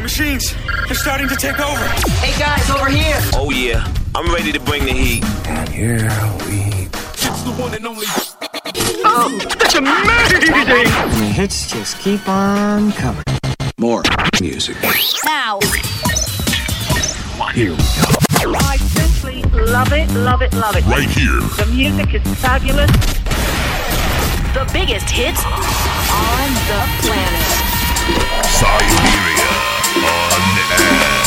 The machines, they're starting to take over. Hey guys, over here. Oh yeah, I'm ready to bring the heat. And here we. It's the one and only. Oh, that's amazing! And the hits just keep on coming. More music. Now. Here we go. I simply love it, love it, love it. Right here. The music is fabulous. The biggest hits on the planet. Siberia on air.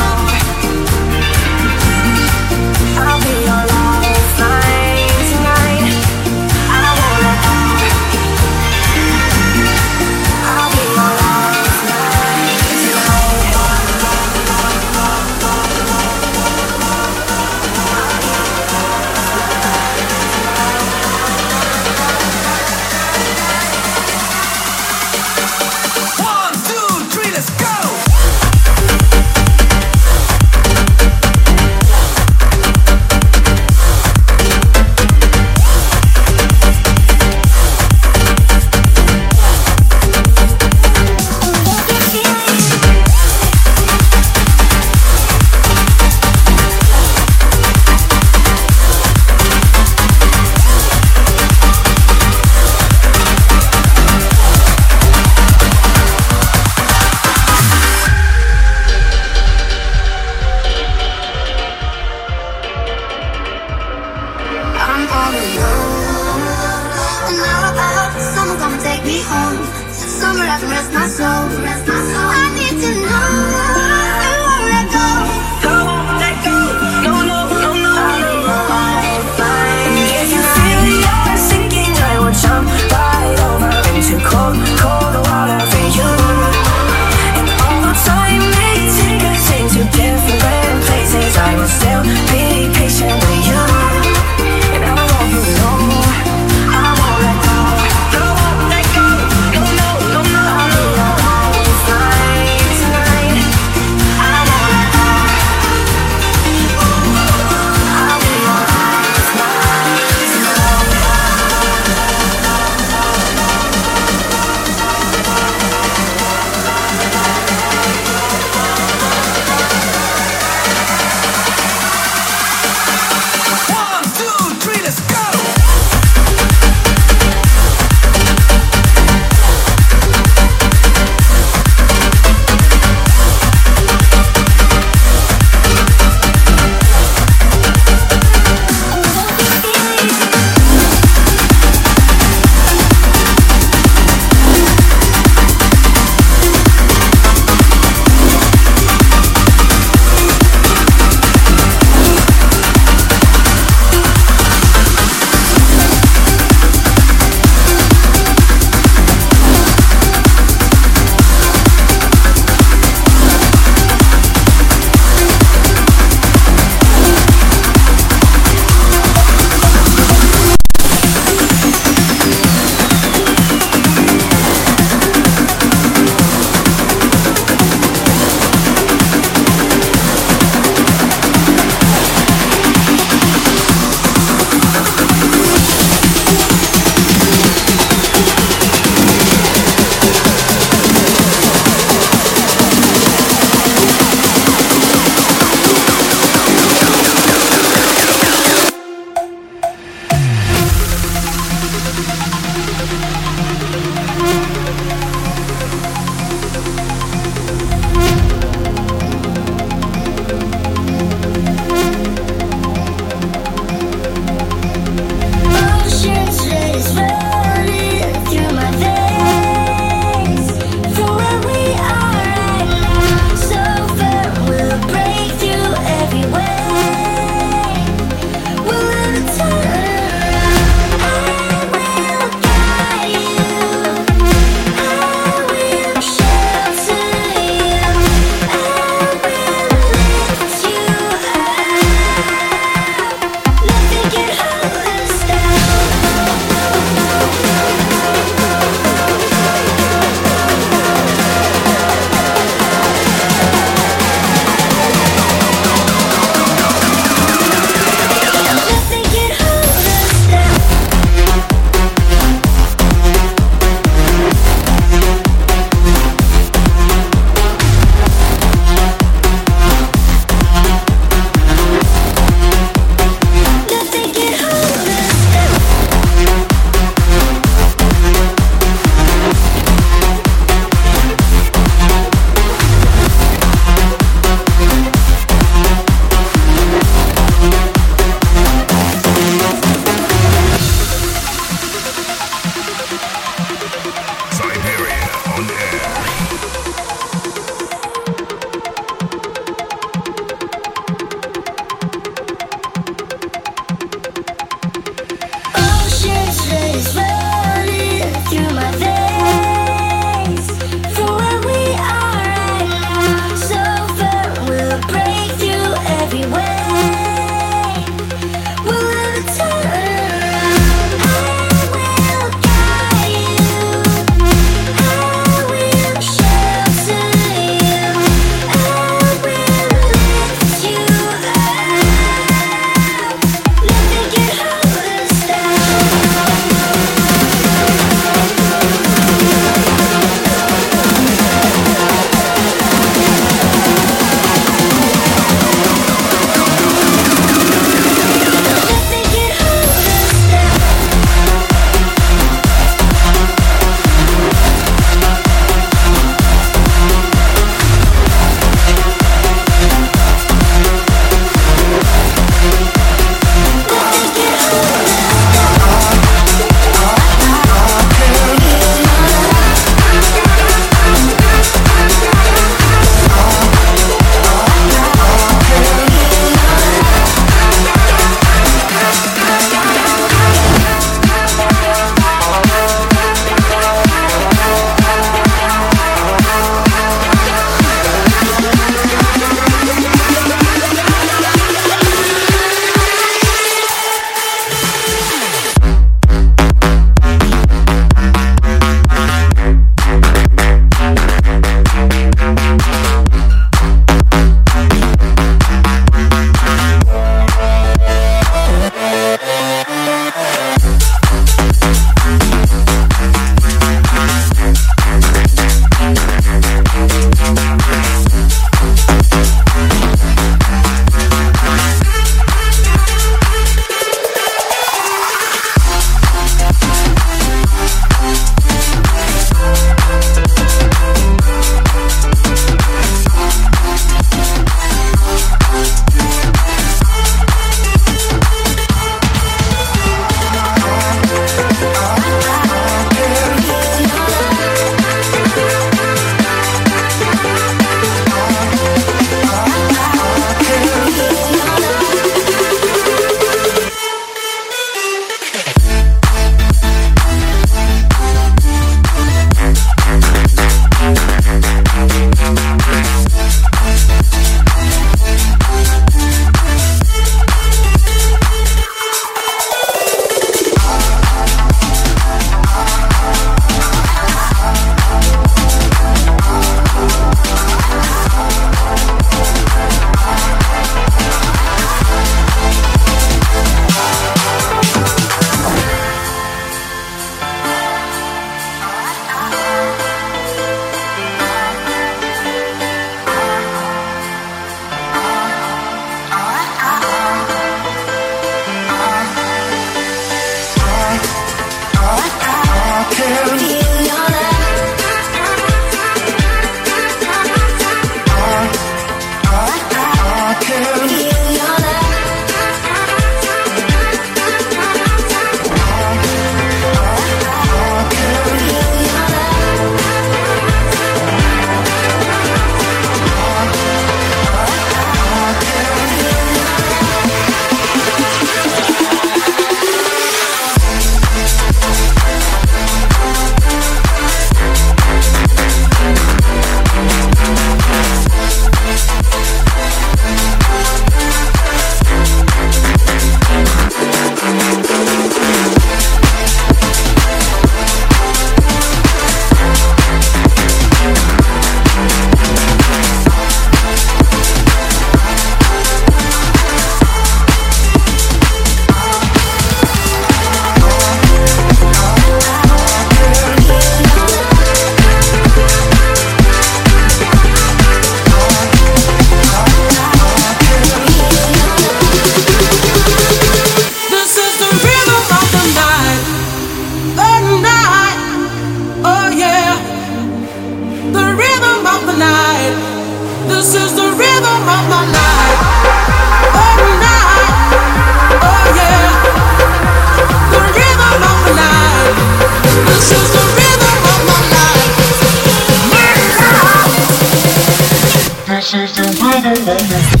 Is the rhythm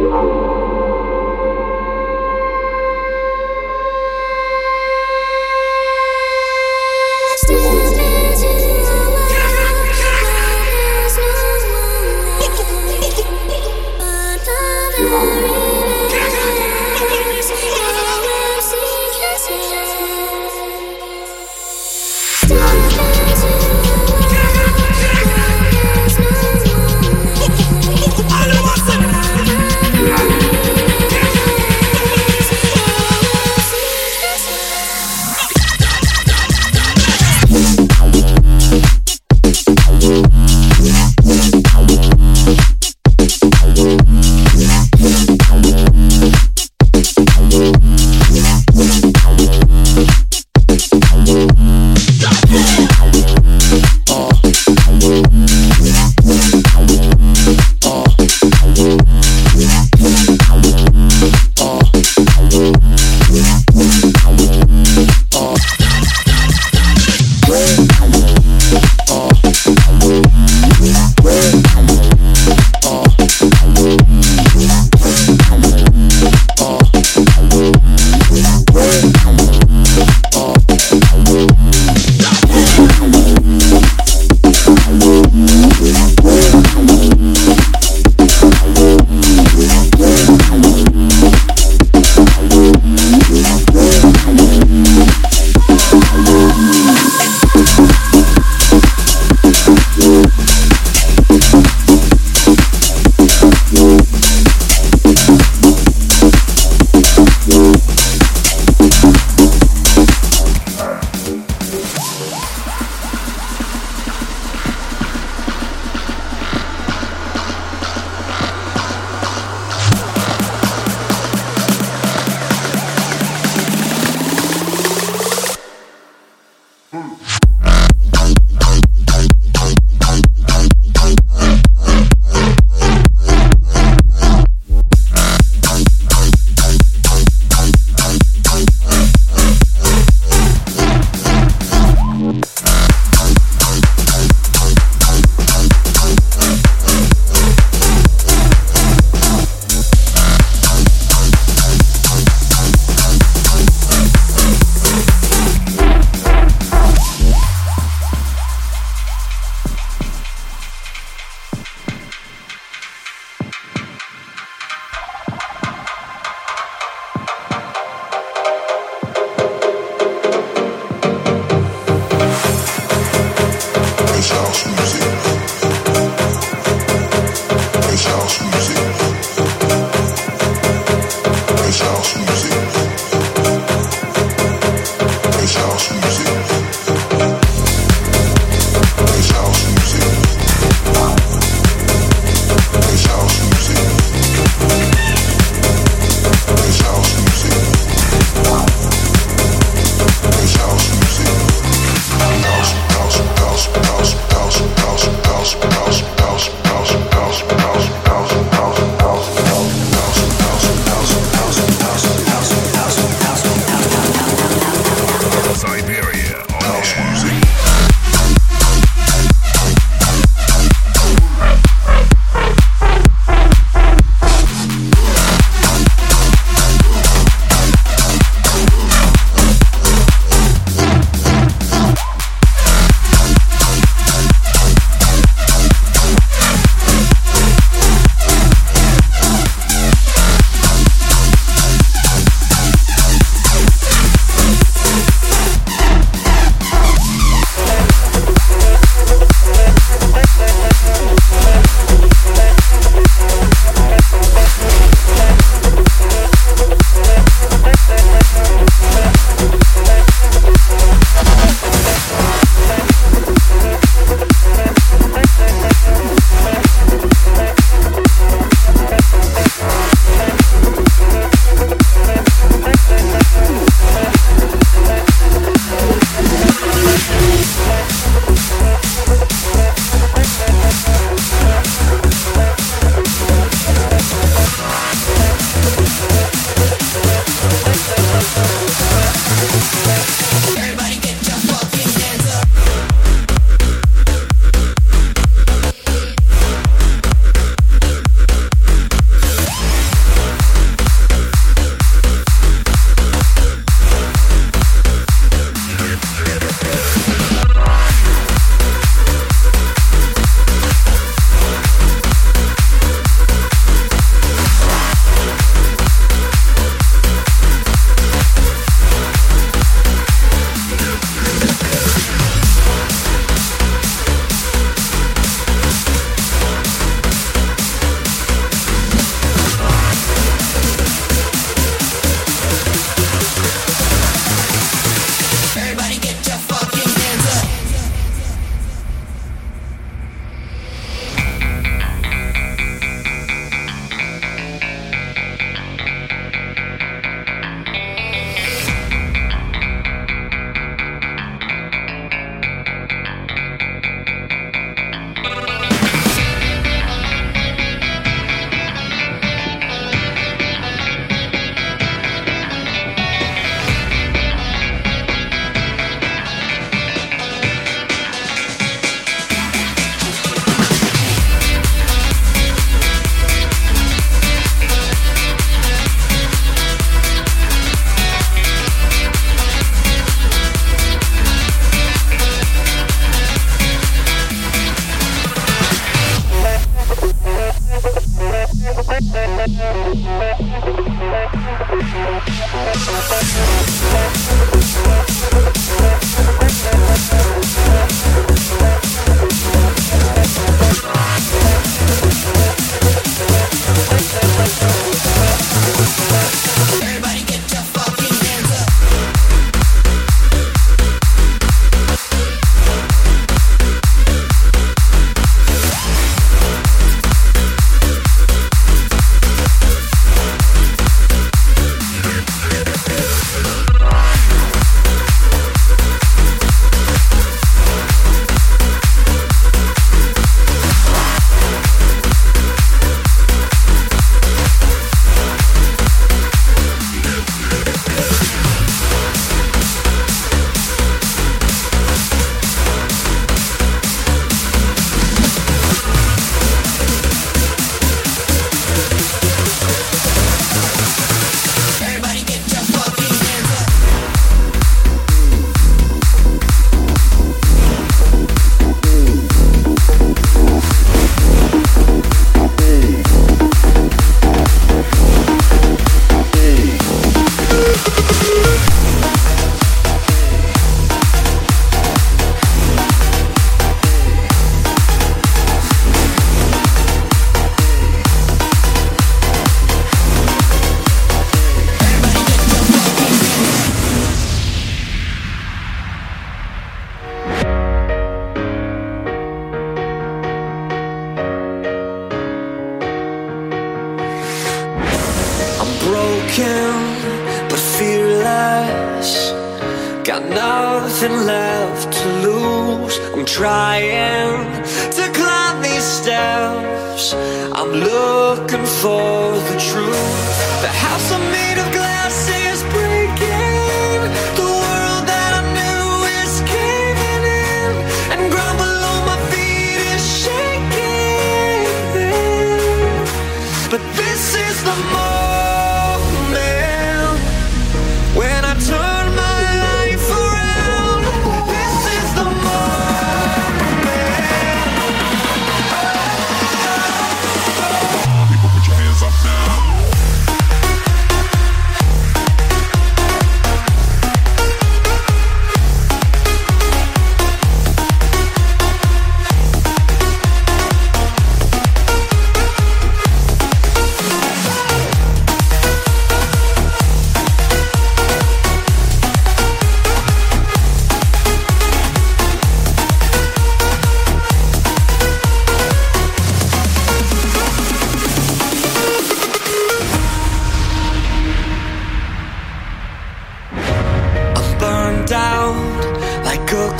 Música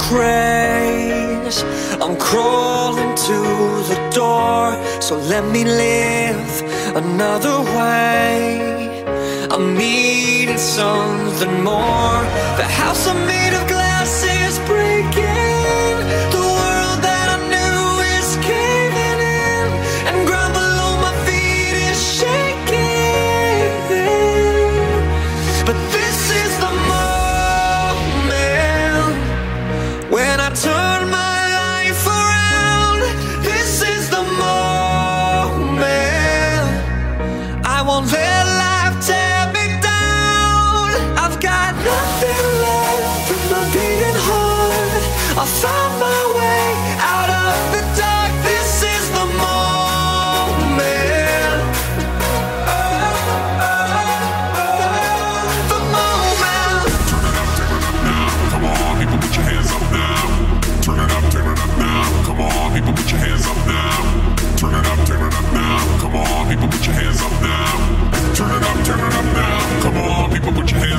craze. I'm crawling to the door, so let me live another way. I'm needing something more. The house I made of glass.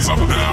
is up now.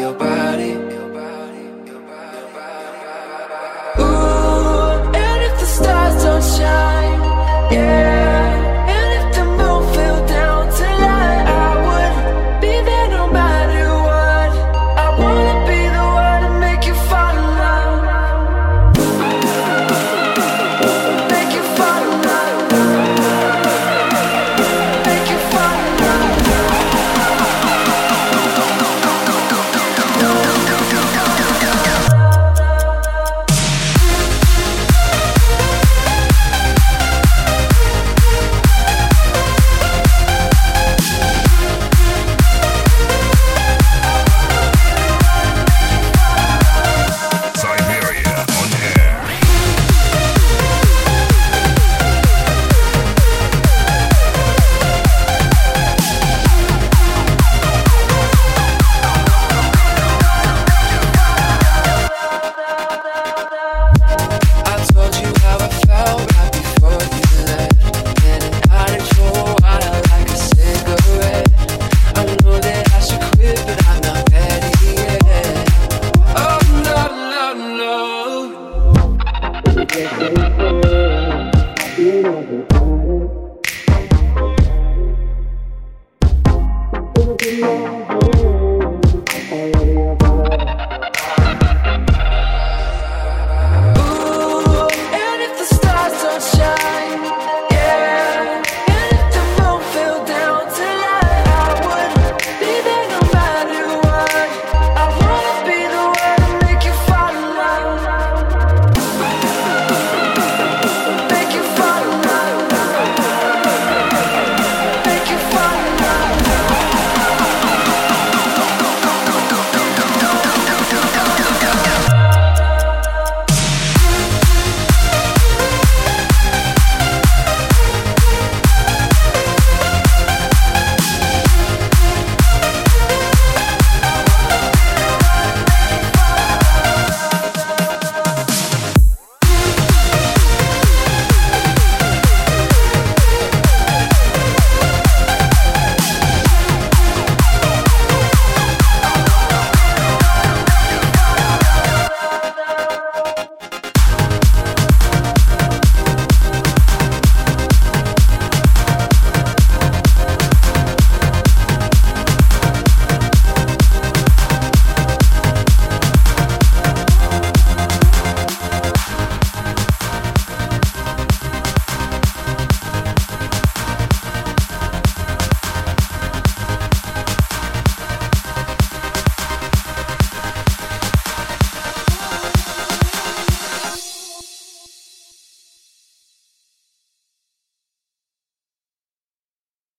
your body. Ooh, and if the stars don't shine, yeah.